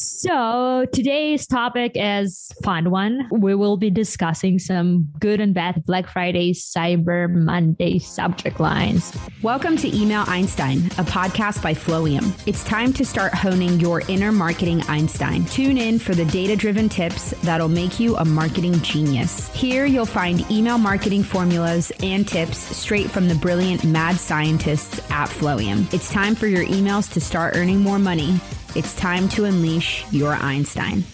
So today's topic is fun one. We will be discussing some good and bad Black Friday, Cyber Monday subject lines. Welcome to Email Einstein, a podcast by Flowium. It's time to start honing your inner marketing Einstein. Tune in for the data-driven tips that'll make you a marketing genius. Here you'll find email marketing formulas and tips straight from the brilliant mad scientists at Flowium. It's time for your emails to start earning more money it's time to unleash your Einstein.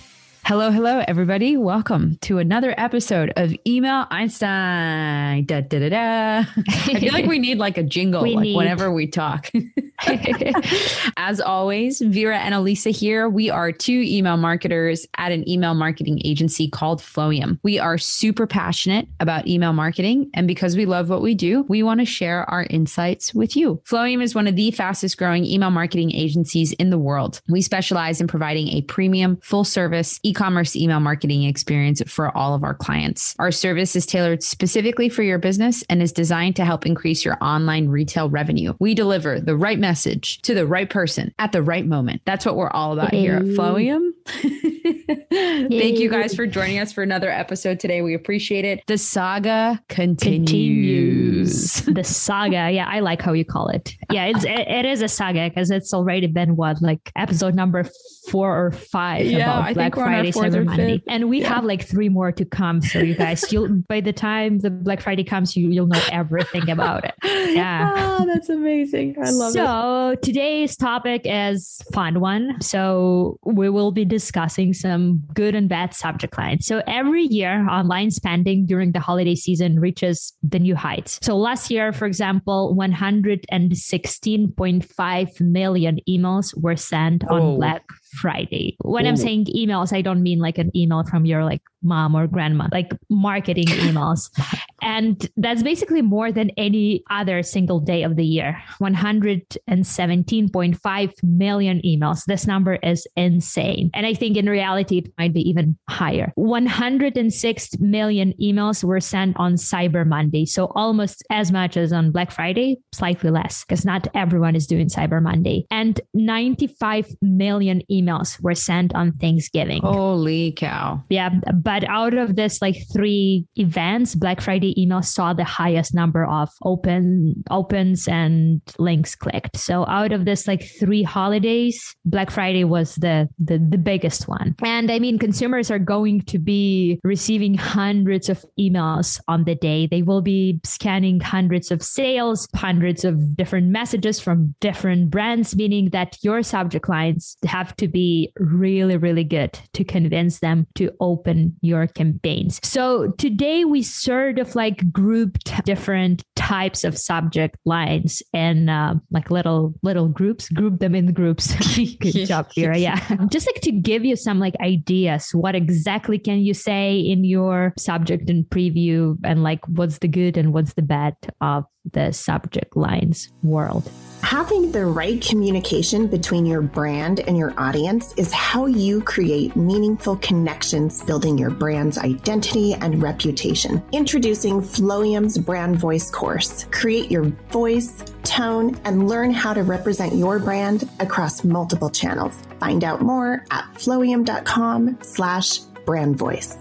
Hello, hello, everybody. Welcome to another episode of Email Einstein. Da, da, da, da. I feel like we need like a jingle like whenever we talk. As always, Vera and Elisa here. We are two email marketers at an email marketing agency called Flowium. We are super passionate about email marketing. And because we love what we do, we want to share our insights with you. Flowium is one of the fastest growing email marketing agencies in the world. We specialize in providing a premium, full service, e commerce email marketing experience for all of our clients. Our service is tailored specifically for your business and is designed to help increase your online retail revenue. We deliver the right message to the right person at the right moment. That's what we're all about here at Flowium. Thank you guys for joining us for another episode today. We appreciate it. The saga continues. continues. The saga. Yeah, I like how you call it. Yeah, it's it, it is a saga because it's already been what like episode number four or five yeah, about I Black Friday, Cyber Monday, and we yeah. have like three more to come. So you guys, you'll by the time the Black Friday comes, you you'll know everything about it. Yeah, oh, that's amazing. I love so, it. So today's topic is fun one. So we will be discussing some good and bad subject lines. So every year, online spending during the holiday season reaches the new heights. So last year, for example, 116.5 million emails were sent on. Black Friday. When Ooh. I'm oh. saying emails, I don't mean like an email from your like mom or grandma, like marketing emails. and that's basically more than any other single day of the year 117.5 million emails. This number is insane. And I think in reality, it might be even higher. 106 million emails were sent on Cyber Monday. So almost as much as on Black Friday, slightly less, because not everyone is doing Cyber Monday. And 95 million emails were sent on Thanksgiving. Holy cow. Yeah. But but out of this like three events, Black Friday emails saw the highest number of open opens and links clicked. So out of this like three holidays, Black Friday was the, the the biggest one. And I mean consumers are going to be receiving hundreds of emails on the day. They will be scanning hundreds of sales, hundreds of different messages from different brands, meaning that your subject lines have to be really, really good to convince them to open your campaigns. So today we sort of like grouped different types of subject lines and uh, like little little groups, group them in groups. Good job, Vera. Yeah, just like to give you some like ideas. What exactly can you say in your subject and preview, and like what's the good and what's the bad of the subject lines world. Having the right communication between your brand and your audience is how you create meaningful connections, building your brand's identity and reputation. Introducing Flowium's Brand Voice course. Create your voice, tone, and learn how to represent your brand across multiple channels. Find out more at flowium.com slash brand voice.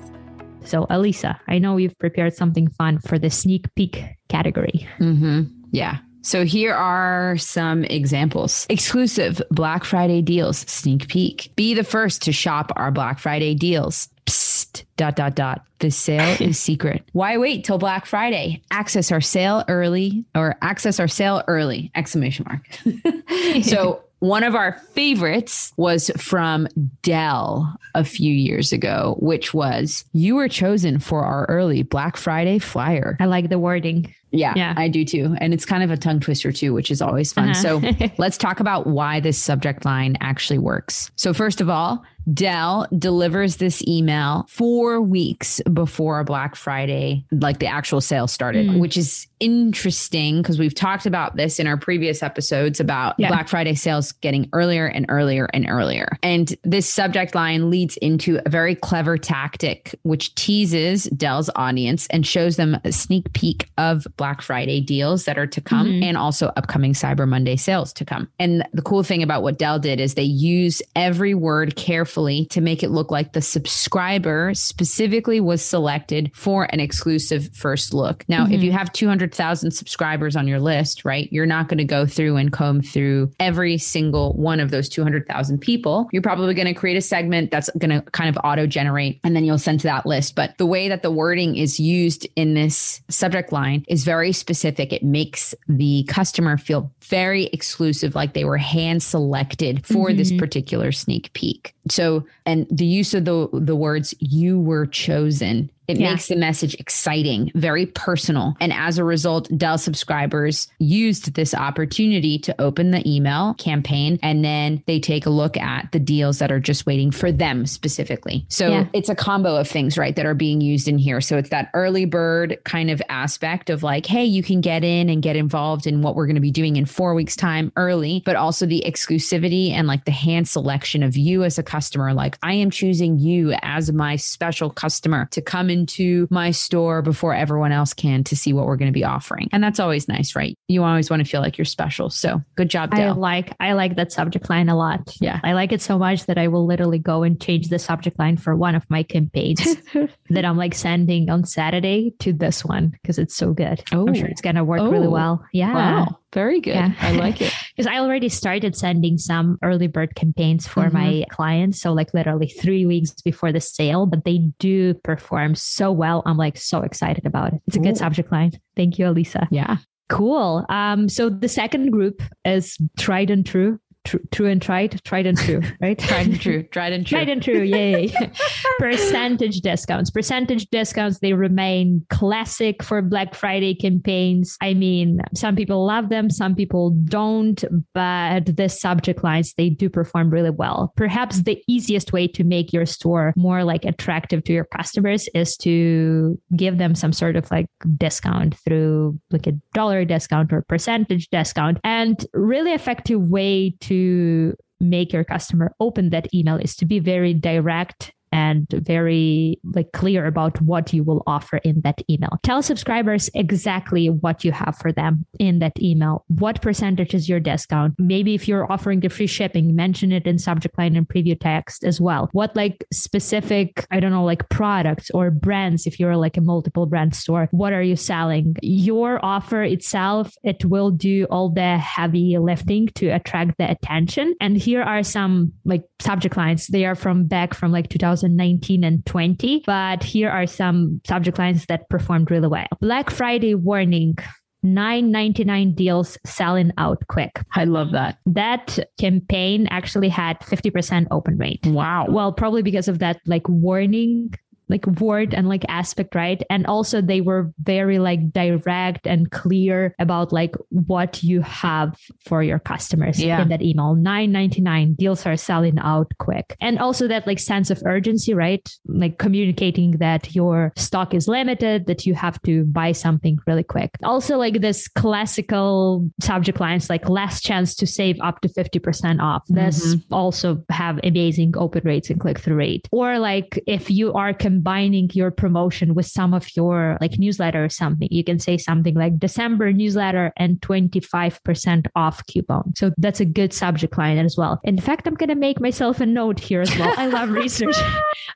So, Elisa, I know you've prepared something fun for the sneak peek category. Mm-hmm. Yeah. So here are some examples. Exclusive Black Friday deals, sneak peek. Be the first to shop our Black Friday deals. Psst, dot, dot, dot. The sale is secret. Why wait till Black Friday? Access our sale early or access our sale early, exclamation mark. so one of our favorites was from Dell a few years ago, which was you were chosen for our early Black Friday flyer. I like the wording. Yeah, yeah, I do too. And it's kind of a tongue twister too, which is always fun. Uh-huh. So let's talk about why this subject line actually works. So, first of all, Dell delivers this email four weeks before Black Friday, like the actual sale started, mm. which is interesting because we've talked about this in our previous episodes about yeah. Black Friday sales getting earlier and earlier and earlier. And this subject line leads into a very clever tactic, which teases Dell's audience and shows them a sneak peek of Black Friday deals that are to come mm-hmm. and also upcoming Cyber Monday sales to come. And the cool thing about what Dell did is they use every word carefully carefully to make it look like the subscriber specifically was selected for an exclusive first look. Now, mm-hmm. if you have 200,000 subscribers on your list, right, you're not going to go through and comb through every single one of those 200,000 people. You're probably going to create a segment that's going to kind of auto generate and then you'll send to that list. But the way that the wording is used in this subject line is very specific. It makes the customer feel very exclusive, like they were hand selected for mm-hmm. this particular sneak peek. So, and the use of the the words "you were chosen" It yeah. makes the message exciting, very personal. And as a result, Dell subscribers used this opportunity to open the email campaign and then they take a look at the deals that are just waiting for them specifically. So yeah. it's a combo of things, right, that are being used in here. So it's that early bird kind of aspect of like, hey, you can get in and get involved in what we're going to be doing in four weeks' time early, but also the exclusivity and like the hand selection of you as a customer. Like, I am choosing you as my special customer to come into my store before everyone else can to see what we're going to be offering. And that's always nice, right? You always want to feel like you're special. So good job, Dell. I like I like that subject line a lot. Yeah. I like it so much that I will literally go and change the subject line for one of my campaigns that I'm like sending on Saturday to this one because it's so good. Oh. I'm sure oh. it's gonna work oh. really well. Yeah. Wow. Very good. Yeah. I like it. Because I already started sending some early bird campaigns for mm-hmm. my clients. So, like, literally three weeks before the sale, but they do perform so well. I'm like so excited about it. It's a Ooh. good subject line. Thank you, Elisa. Yeah. Cool. Um, so the second group is tried and true true, true and tried, tried and true, right? tried and true, tried and true, tried and true. Yay! percentage discounts, percentage discounts. They remain classic for Black Friday campaigns. I mean, some people love them, some people don't, but the subject lines they do perform really well. Perhaps the easiest way to make your store more like attractive to your customers is to give them some sort of like discount through like a dollar discount or percentage discount, and really effective way to to make your customer open that email is to be very direct and very like clear about what you will offer in that email. Tell subscribers exactly what you have for them in that email. What percentage is your discount? Maybe if you're offering the free shipping, mention it in subject line and preview text as well. What like specific, I don't know, like products or brands, if you're like a multiple brand store, what are you selling? Your offer itself, it will do all the heavy lifting to attract the attention. And here are some like subject lines. They are from back from like 2000 2019 and 20. But here are some subject lines that performed really well. Black Friday warning. 999 deals selling out quick. I love that. That campaign actually had 50% open rate. Wow. Well, probably because of that like warning like word and like aspect right? And also they were very like direct and clear about like what you have for your customers yeah. in that email. 999 deals are selling out quick. And also that like sense of urgency right? Like communicating that your stock is limited that you have to buy something really quick. Also like this classical subject lines like last chance to save up to 50% off. This mm-hmm. also have amazing open rates and click-through rate. Or like if you are com- combining your promotion with some of your like newsletter or something. You can say something like December newsletter and 25% off coupon. So that's a good subject line as well. In fact, I'm going to make myself a note here as well. I love research.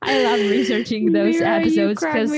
I love researching those Mira, episodes because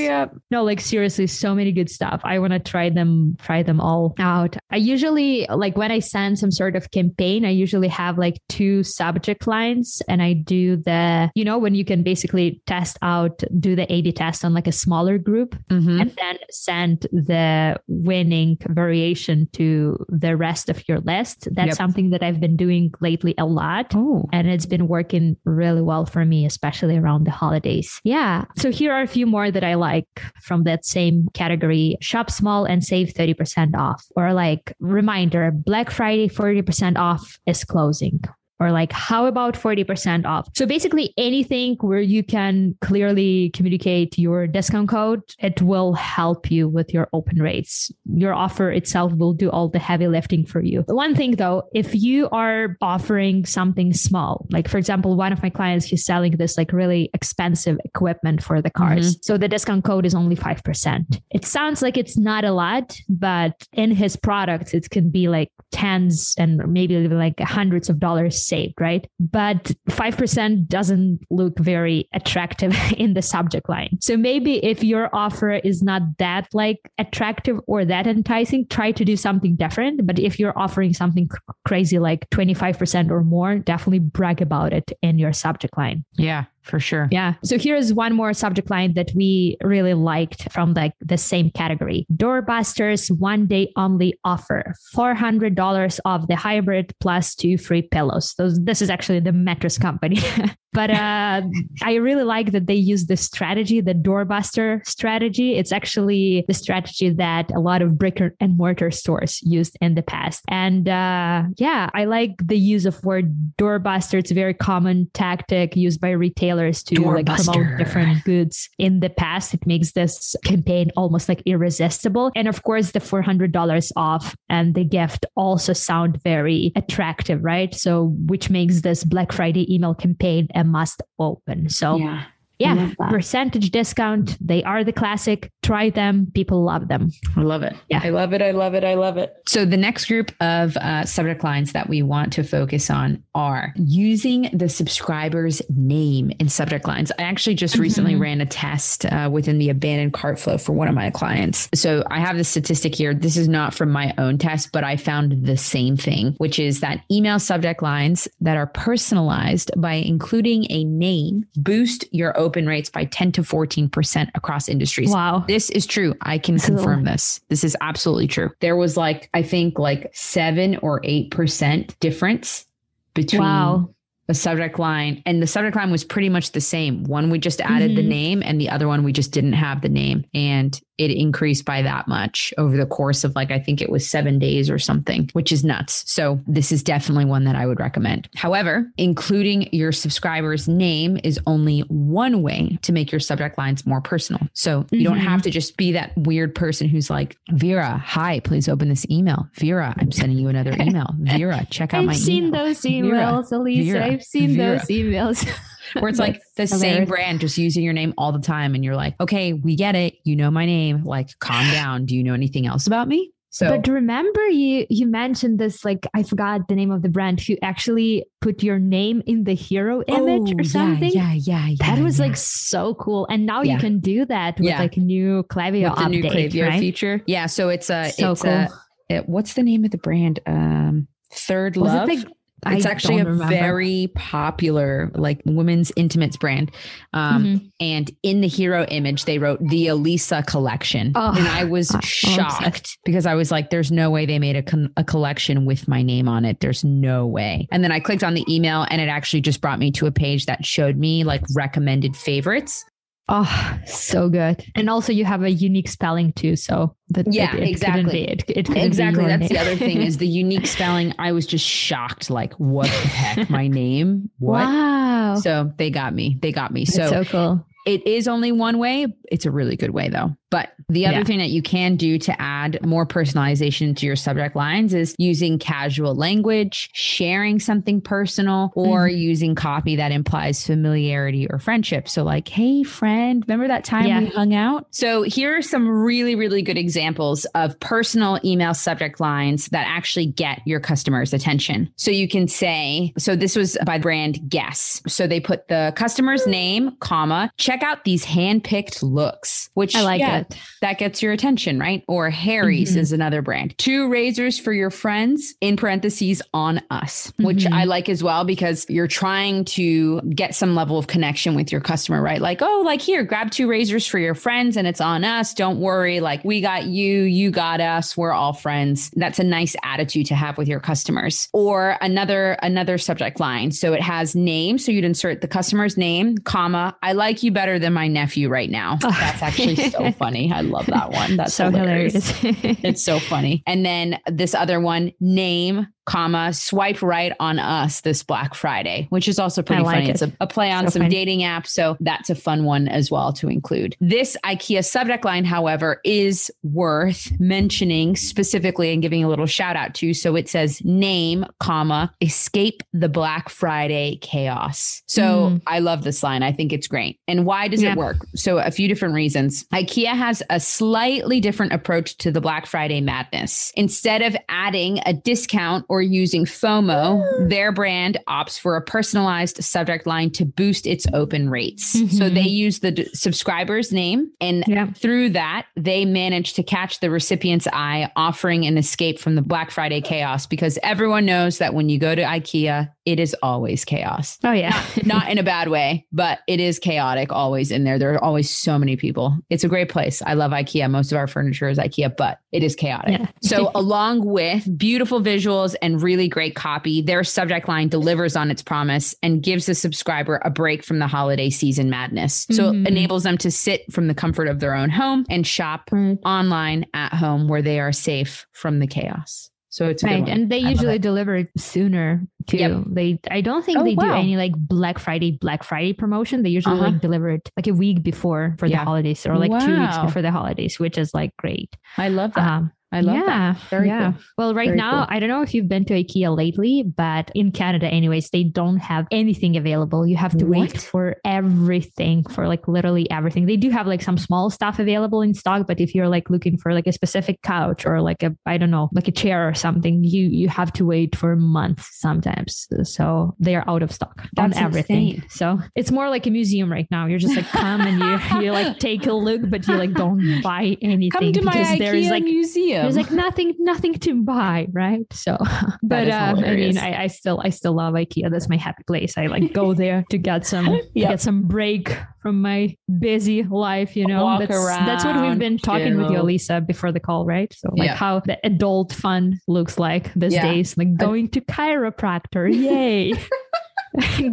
no, like seriously, so many good stuff. I want to try them, try them all out. I usually like when I send some sort of campaign, I usually have like two subject lines and I do the, you know, when you can basically test out, do the A B test on like a smaller group mm-hmm. and then send the winning variation to the rest of your list. That's yep. something that I've been doing lately a lot. Oh. And it's been working really well for me, especially around the holidays. Yeah. So here are a few more that I like from that same category shop small and save 30% off. Or like reminder Black Friday 40% off is closing or like how about 40% off? So basically anything where you can clearly communicate your discount code it will help you with your open rates. Your offer itself will do all the heavy lifting for you. One thing though if you are offering something small like for example one of my clients he's selling this like really expensive equipment for the cars. Mm-hmm. so the discount code is only 5% it sounds like it's not a lot but in his products it can be like tens and maybe even like hundreds of dollars saved, right? But 5% doesn't look very attractive in the subject line. So maybe if your offer is not that like attractive or that enticing, try to do something different. But if you're offering something crazy like 25% or more, definitely brag about it in your subject line. Yeah for sure. Yeah. So here's one more subject line that we really liked from like the same category. Doorbusters one day only offer $400 off the hybrid plus two free pillows. Those this is actually the mattress company. But uh, I really like that they use the strategy, the doorbuster strategy. It's actually the strategy that a lot of brick and mortar stores used in the past. And uh, yeah, I like the use of word doorbuster. It's a very common tactic used by retailers to like promote different goods. In the past, it makes this campaign almost like irresistible. And of course, the $400 off and the gift also sound very attractive, right? So, which makes this Black Friday email campaign a must open. So yeah yeah, percentage discount. They are the classic. Try them. People love them. I love it. Yeah. I love it. I love it. I love it. So, the next group of uh, subject lines that we want to focus on are using the subscriber's name in subject lines. I actually just mm-hmm. recently ran a test uh, within the abandoned cart flow for one of my clients. So, I have the statistic here. This is not from my own test, but I found the same thing, which is that email subject lines that are personalized by including a name boost your open open rates by 10 to 14% across industries. Wow. This is true. I can cool. confirm this. This is absolutely true. There was like, I think like seven or 8% difference between wow a subject line and the subject line was pretty much the same one we just added mm-hmm. the name and the other one we just didn't have the name and it increased by that much over the course of like I think it was 7 days or something which is nuts so this is definitely one that I would recommend however including your subscriber's name is only one way to make your subject lines more personal so you mm-hmm. don't have to just be that weird person who's like Vera hi please open this email Vera I'm sending you another email Vera check out my email. I've seen those emails Vera, Elisa Vera. I've seen Vera. those emails. Where it's like the hilarious. same brand, just using your name all the time. And you're like, okay, we get it. You know my name. Like, calm down. Do you know anything else about me? So, but remember, you you mentioned this like I forgot the name of the brand who actually put your name in the hero image oh, or something. Yeah, yeah, yeah. That was yeah. like so cool, and now yeah. you can do that with yeah. like a new Klaviyo with update, new Klaviyo right? feature. Yeah, so it's a so it's cool. a it, what's the name of the brand? Um, Third was Love. Like it's I actually a remember. very popular like women's intimates brand. Um, mm-hmm. And in the hero image, they wrote the Elisa collection. Oh, and I was oh, shocked because I was like, there's no way they made a, a collection with my name on it. There's no way. And then I clicked on the email and it actually just brought me to a page that showed me like recommended favorites. Oh, so good. And also you have a unique spelling too. So that yeah, it, it exactly. It, it exactly. That's name. the other thing is the unique spelling. I was just shocked. Like, what the heck? My name? What? Wow. So they got me. They got me. So, so cool. It is only one way. It's a really good way though. But the other yeah. thing that you can do to add more personalization to your subject lines is using casual language, sharing something personal, or mm-hmm. using copy that implies familiarity or friendship. So, like, hey, friend, remember that time yeah. we hung out? So, here are some really, really good examples of personal email subject lines that actually get your customers' attention. So, you can say, so this was by brand Guess. So, they put the customer's name, comma, check out these hand picked looks, which I like yeah, that. That gets your attention, right? Or Harry's mm-hmm. is another brand. Two razors for your friends in parentheses on us, which mm-hmm. I like as well because you're trying to get some level of connection with your customer, right? Like, oh, like here, grab two razors for your friends and it's on us. Don't worry. Like we got you, you got us. We're all friends. That's a nice attitude to have with your customers. Or another another subject line. So it has name, so you'd insert the customer's name, comma, I like you better than my nephew right now. That's actually so funny. I love that one. That's so hilarious. hilarious. it's so funny. And then this other one, name, comma, swipe right on us this Black Friday, which is also pretty like funny. It. It's a, a, play on so some funny. dating apps. So that's a fun one as well to include. This IKEA subject line, however, is worth mentioning specifically and giving a little shout out to. So it says name, comma, escape the Black Friday chaos. So mm. I love this line. I think it's great. And why does yeah. it work? So a few different reasons. IKEA has a slightly different approach to the Black Friday madness. Instead of adding a discount or or using FOMO, their brand opts for a personalized subject line to boost its open rates. Mm-hmm. So they use the d- subscriber's name, and yeah. through that, they manage to catch the recipient's eye, offering an escape from the Black Friday chaos because everyone knows that when you go to IKEA, it is always chaos. Oh, yeah. not, in a bad way, but it is chaotic always in there. There are always so many people. It's a great place. I love IKEA. Most of our furniture is IKEA, but it is chaotic. Yeah. so, along with beautiful visuals and really great copy, their subject line delivers on its promise and gives the subscriber a break from the holiday season madness. So, mm-hmm. it enables them to sit from the comfort of their own home and shop online at home where they are safe from the chaos. So it's right, and they usually deliver sooner too. Yep. They, I don't think oh, they wow. do any like Black Friday, Black Friday promotion. They usually uh-huh. like deliver it like a week before for yeah. the holidays, or like wow. two weeks before the holidays, which is like great. I love that. Um, I love yeah, that. Very yeah. Cool. Well, right Very now, cool. I don't know if you've been to IKEA lately, but in Canada, anyways, they don't have anything available. You have to what? wait for everything, for like literally everything. They do have like some small stuff available in stock, but if you're like looking for like a specific couch or like a, I don't know, like a chair or something, you you have to wait for months sometimes. So they are out of stock That's on everything. Insane. So it's more like a museum right now. You're just like come and you you like take a look, but you like don't buy anything come to because there is like museum there's like nothing, nothing to buy, right? So, but uh, I mean, I, I, still, I still love IKEA. That's my happy place. I like go there to get some, yep. get some break from my busy life. You know, Walk that's around, that's what we've been talking chill. with you, Lisa, before the call, right? So, like how the adult fun looks like these yeah. days, like going to chiropractor, yay.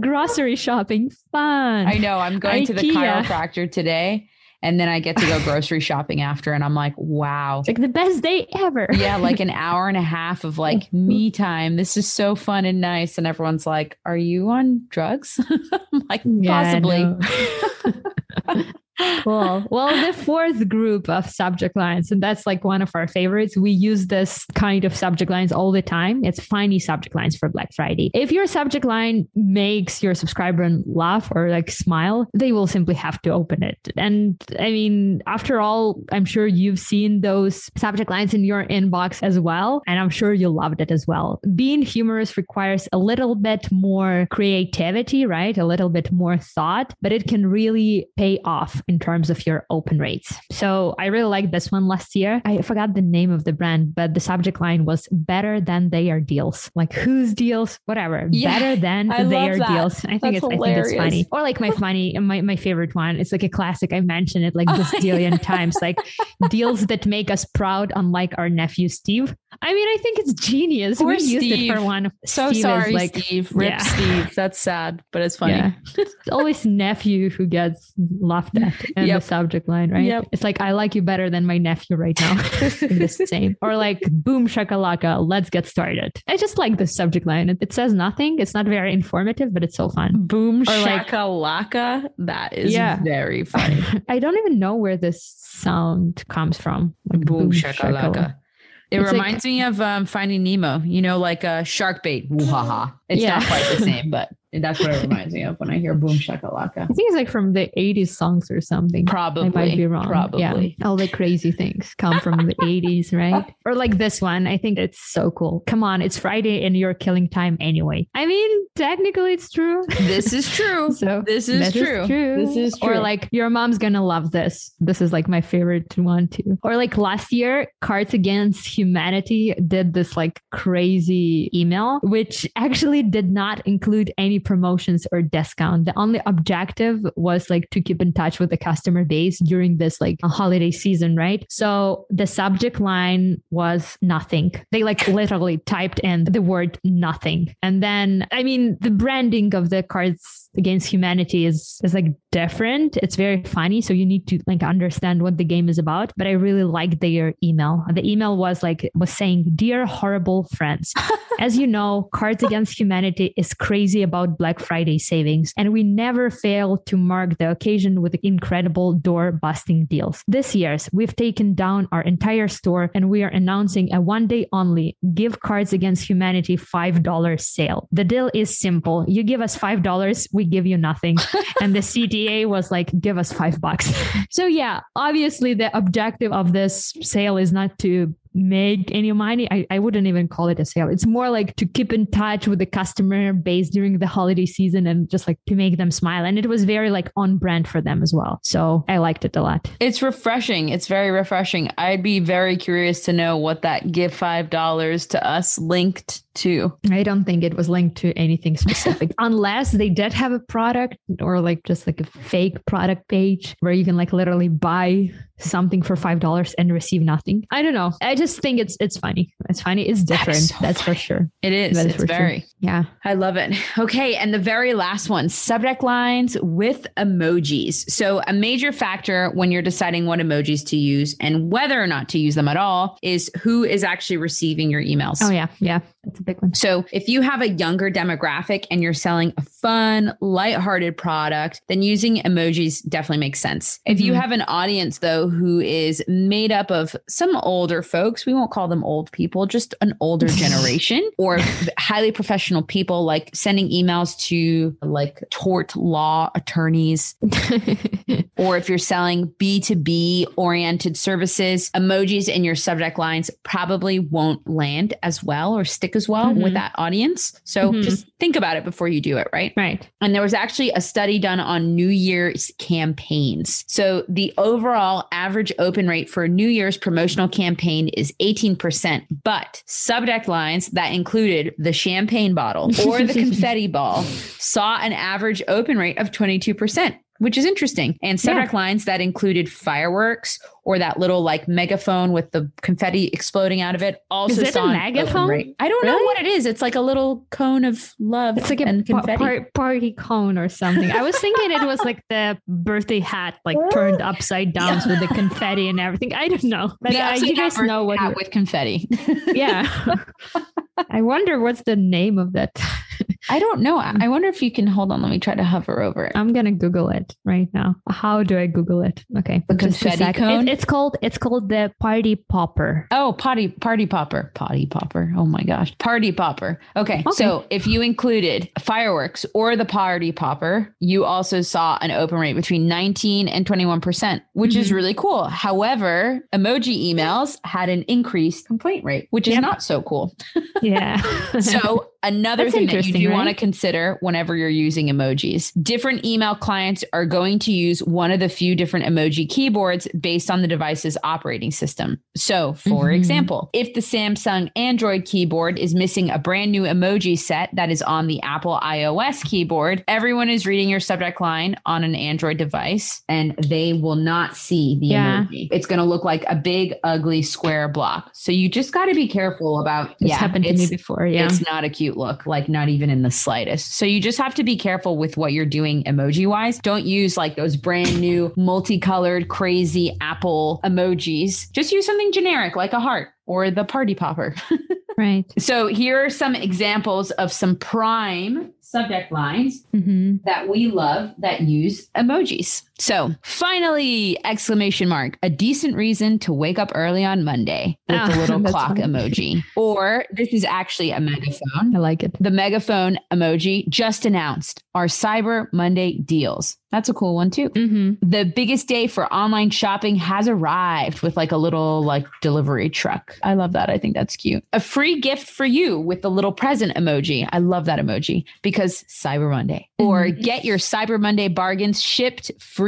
grocery shopping fun. I know. I'm going IKEA. to the chiropractor today and then I get to go grocery shopping after, and I'm like, wow. It's like the best day ever. yeah, like an hour and a half of like me time. This is so fun and nice. And everyone's like, Are you on drugs? I'm like, possibly. Cool. Well, the fourth group of subject lines, and that's like one of our favorites. We use this kind of subject lines all the time. It's funny subject lines for Black Friday. If your subject line makes your subscriber laugh or like smile, they will simply have to open it. And I mean, after all, I'm sure you've seen those subject lines in your inbox as well. And I'm sure you loved it as well. Being humorous requires a little bit more creativity, right? A little bit more thought, but it can really pay off in terms of your open rates. So I really liked this one last year. I forgot the name of the brand, but the subject line was better than their deals. Like whose deals, whatever. Yeah, better than their deals. I think That's it's hilarious. I think it's funny. Or like my funny my, my favorite one. It's like a classic. I mentioned it like this zillion times. Like deals that make us proud, unlike our nephew Steve. I mean, I think it's genius. Poor we Steve. used it for one. So Steve sorry, like, Steve. Rip yeah. Steve. That's sad, but it's funny. Yeah. it's always nephew who gets laughed at and yep. the subject line, right? Yep. It's like I like you better than my nephew right now. the same. Or like boom shakalaka, let's get started. I just like the subject line. It, it, says nothing. It's not very informative, but it's so fun. Boom or shakalaka. Like, that is yeah. very funny. I don't even know where this sound comes from. Like boom, boom shakalaka. shakalaka. It it's reminds like, me of um, Finding Nemo, you know, like a shark bait. Woo-ha-ha. It's yeah. not quite the same, but That's what it reminds me of when I hear boom shakalaka. I think it's like from the 80s songs or something. Probably. I might be wrong. Probably. Yeah. All the crazy things come from the 80s, right? Or like this one. I think it's so cool. Come on, it's Friday and you're killing time anyway. I mean, technically it's true. This is true. so this is true. is true. This is true. Or like your mom's gonna love this. This is like my favorite one too. Or like last year, Cards Against Humanity did this like crazy email, which actually did not include any promotions or discount. The only objective was like to keep in touch with the customer base during this like holiday season, right? So the subject line was nothing. They like literally typed in the word nothing. And then, I mean, the branding of the Cards Against Humanity is, is like different. It's very funny. So you need to like understand what the game is about. But I really liked their email. The email was like, was saying, Dear horrible friends, as you know, Cards Against Humanity is crazy about Black Friday savings, and we never fail to mark the occasion with incredible door busting deals. This year's, we've taken down our entire store and we are announcing a one day only Give Cards Against Humanity $5 sale. The deal is simple. You give us $5, we give you nothing. and the CTA was like, give us five bucks. so, yeah, obviously, the objective of this sale is not to make any money. I, I wouldn't even call it a sale. It's more like to keep in touch with the customer base during the holiday season and just like to make them smile. And it was very like on brand for them as well. So I liked it a lot. It's refreshing. It's very refreshing. I'd be very curious to know what that give $5 to us linked to. I don't think it was linked to anything specific unless they did have a product or like just like a fake product page where you can like literally buy something for five dollars and receive nothing. I don't know. I just think it's it's funny. It's funny. It's different. So That's funny. for sure. It is. That is it's very. Sure. Yeah. I love it. Okay. And the very last one, subject lines with emojis. So a major factor when you're deciding what emojis to use and whether or not to use them at all is who is actually receiving your emails. Oh yeah. Yeah. That's a big one. So if you have a younger demographic and you're selling a fun, lighthearted product, then using emojis definitely makes sense. If mm-hmm. you have an audience though who is made up of some older folks, we won't call them old people, just an older generation or highly professional people like sending emails to like tort law attorneys. or if you're selling B2B oriented services, emojis in your subject lines probably won't land as well or stick as well mm-hmm. with that audience. So mm-hmm. just think about it before you do it, right? Right. And there was actually a study done on New Year's campaigns. So the overall average open rate for a New Year's promotional campaign is 18%, but subject lines that included the champagne bottle or the confetti ball saw an average open rate of 22% which is interesting. And subject yeah. lines that included fireworks or that little like megaphone with the confetti exploding out of it. Also, is it a megaphone? I don't really? know what it is. It's like a little cone of love. It's like a confetti. Par- party cone or something. I was thinking it was like the birthday hat, like turned upside down yeah. with the confetti and everything. I don't know, but uh, you guys know what with confetti. yeah. I wonder what's the name of that. I don't know. I wonder if you can hold on. Let me try to hover over it. I'm gonna Google it right now. How do I Google it? Okay, the confetti cone. It, it's called it's called the party popper. Oh, party party popper, potty popper. Oh my gosh, party popper. Okay, okay, so if you included fireworks or the party popper, you also saw an open rate between 19 and 21 percent, which mm-hmm. is really cool. However, emoji emails had an increased complaint rate, which is yep. not so cool. yeah. so Another That's thing that you do right? want to consider whenever you're using emojis. Different email clients are going to use one of the few different emoji keyboards based on the device's operating system. So, for mm-hmm. example, if the Samsung Android keyboard is missing a brand new emoji set that is on the Apple iOS keyboard, everyone is reading your subject line on an Android device and they will not see the yeah. emoji. It's going to look like a big, ugly square block. So, you just got to be careful about It's yeah, happened to me before. Yeah. It's not a cute look, like not even in the slightest. So you just have to be careful with what you're doing emoji wise. Don't use like those brand new multicolored crazy Apple emojis. Just use something generic like a heart or the party popper. right. So here are some examples of some prime subject lines mm-hmm. that we love that use emojis. So finally, exclamation mark, a decent reason to wake up early on Monday with oh, the little clock funny. emoji. Or this is actually a megaphone. I like it. The megaphone emoji just announced our Cyber Monday deals. That's a cool one too. Mm-hmm. The biggest day for online shopping has arrived with like a little like delivery truck. I love that. I think that's cute. A free gift for you with the little present emoji. I love that emoji because Cyber Monday. Mm-hmm. Or get your Cyber Monday bargains shipped free.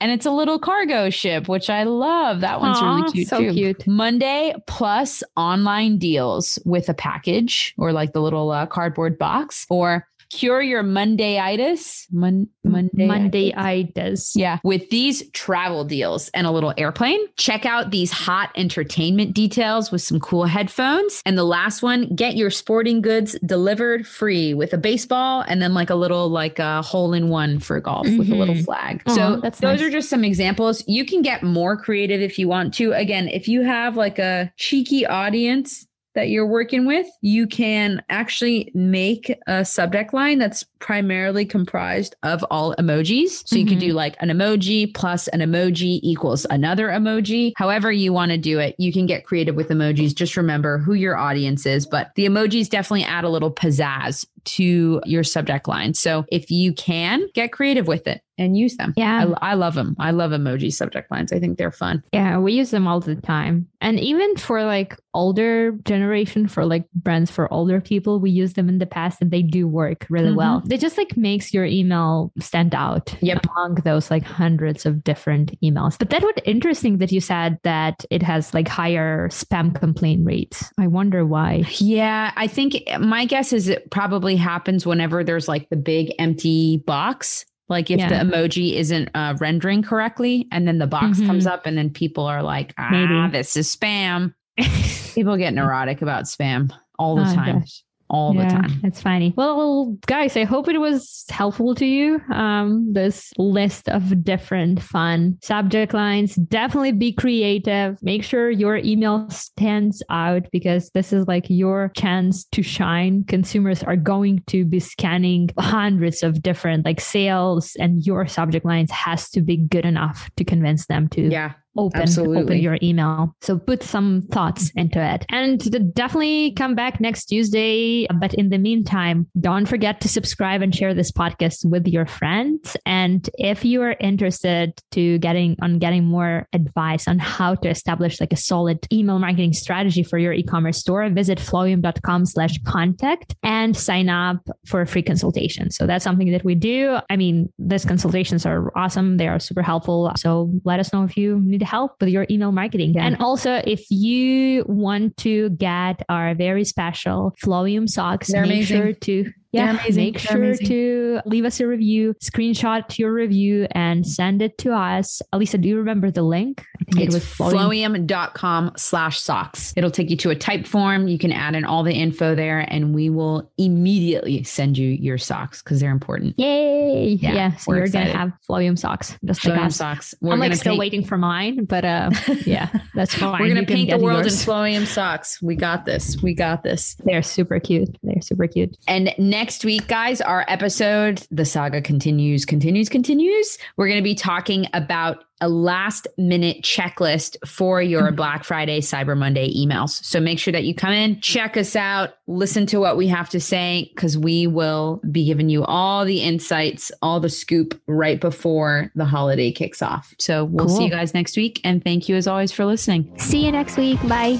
And it's a little cargo ship, which I love. That one's Aww, really cute so too. Cute. Monday plus online deals with a package or like the little uh, cardboard box or cure your Mondayitis. Mon- Monday Mondayitis. Yeah. With these travel deals and a little airplane. Check out these hot entertainment details with some cool headphones. And the last one, get your sporting goods delivered free with a baseball and then like a little like a hole in one for golf mm-hmm. with a little mm-hmm. flag. Aww, so that's those nice. are just some examples. You can get more creative if you want to. Again, if you have like a cheeky audience that you're working with, you can actually make a subject line that's primarily comprised of all emojis. So mm-hmm. you can do mm-hmm. like an emoji plus an emoji equals another emoji. However, you want to do it, you can get creative with emojis. Just remember who your audience is, but the emojis definitely add a little pizzazz to your subject line. So if you can get creative with it and use them. Yeah. I, I, love them. I love emoji subject lines. I think they're fun. Yeah. We use them all the time. And even for like older generation, for like brands for older people, we use them in the past and they do work really mm-hmm. well. They just like makes your email stand out yep. among those like hundreds of different emails. But that was interesting that you said that it has like higher spam complaint rates. I wonder why. Yeah. I think my guess is it probably happens whenever there's like the big empty box like if yeah. the emoji isn't uh, rendering correctly and then the box mm-hmm. comes up and then people are like, ah, Maybe. this is spam. people get neurotic about spam all the oh, time. Gosh all yeah, the time. It's funny. Well, guys, I hope it was helpful to you. Um, this list of different fun subject lines. Definitely be creative. Make sure your email stands out because this is like your chance to shine. Consumers are going to be scanning hundreds of different like sales, and your subject lines has to be good enough to convince them to yeah open Absolutely. open your email. So put some thoughts into it. And definitely come back next tuesday. But in the meantime don't forget to subscribe and share this podcast with your friends. And if you are interested to getting on getting more advice on how to establish like a solid email marketing strategy for your e-commerce store visit flowium.com slash contact and sign up for a free consultation. So that's something that we do. I mean these consultations are awesome. They are super helpful. So let us know if you need help with your email marketing. Yeah. And also, if you want to get our very special Flowium socks, They're make amazing. sure to yeah, make sure to leave us a review, screenshot your review, and send it to us. Elisa, do you remember the link? It's it was flowium.com slash socks. It'll take you to a type form. You can add in all the info there, and we will immediately send you your socks because they're important. Yay! Yeah, yeah so you're gonna have Flowium socks. Just Flowium like socks. We're I'm like still paint- waiting for mine, but uh, yeah, that's fine. we're gonna you paint the world yours. in Flowium socks. We got this. We got this. They're super cute. They're super cute. And next next week, guys, our episode, the saga continues, continues, continues. We're going to be talking about a last minute checklist for your. Black Friday, Cyber Monday emails. So make sure that you come in, check us out, listen to what we have to say, because we will be giving you all the insights, all the scoop right before the holiday kicks off. So we'll cool. see you guys next week. And thank you as always for listening. See you next week. Bye.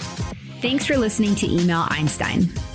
Thanks for listening to Email Einstein.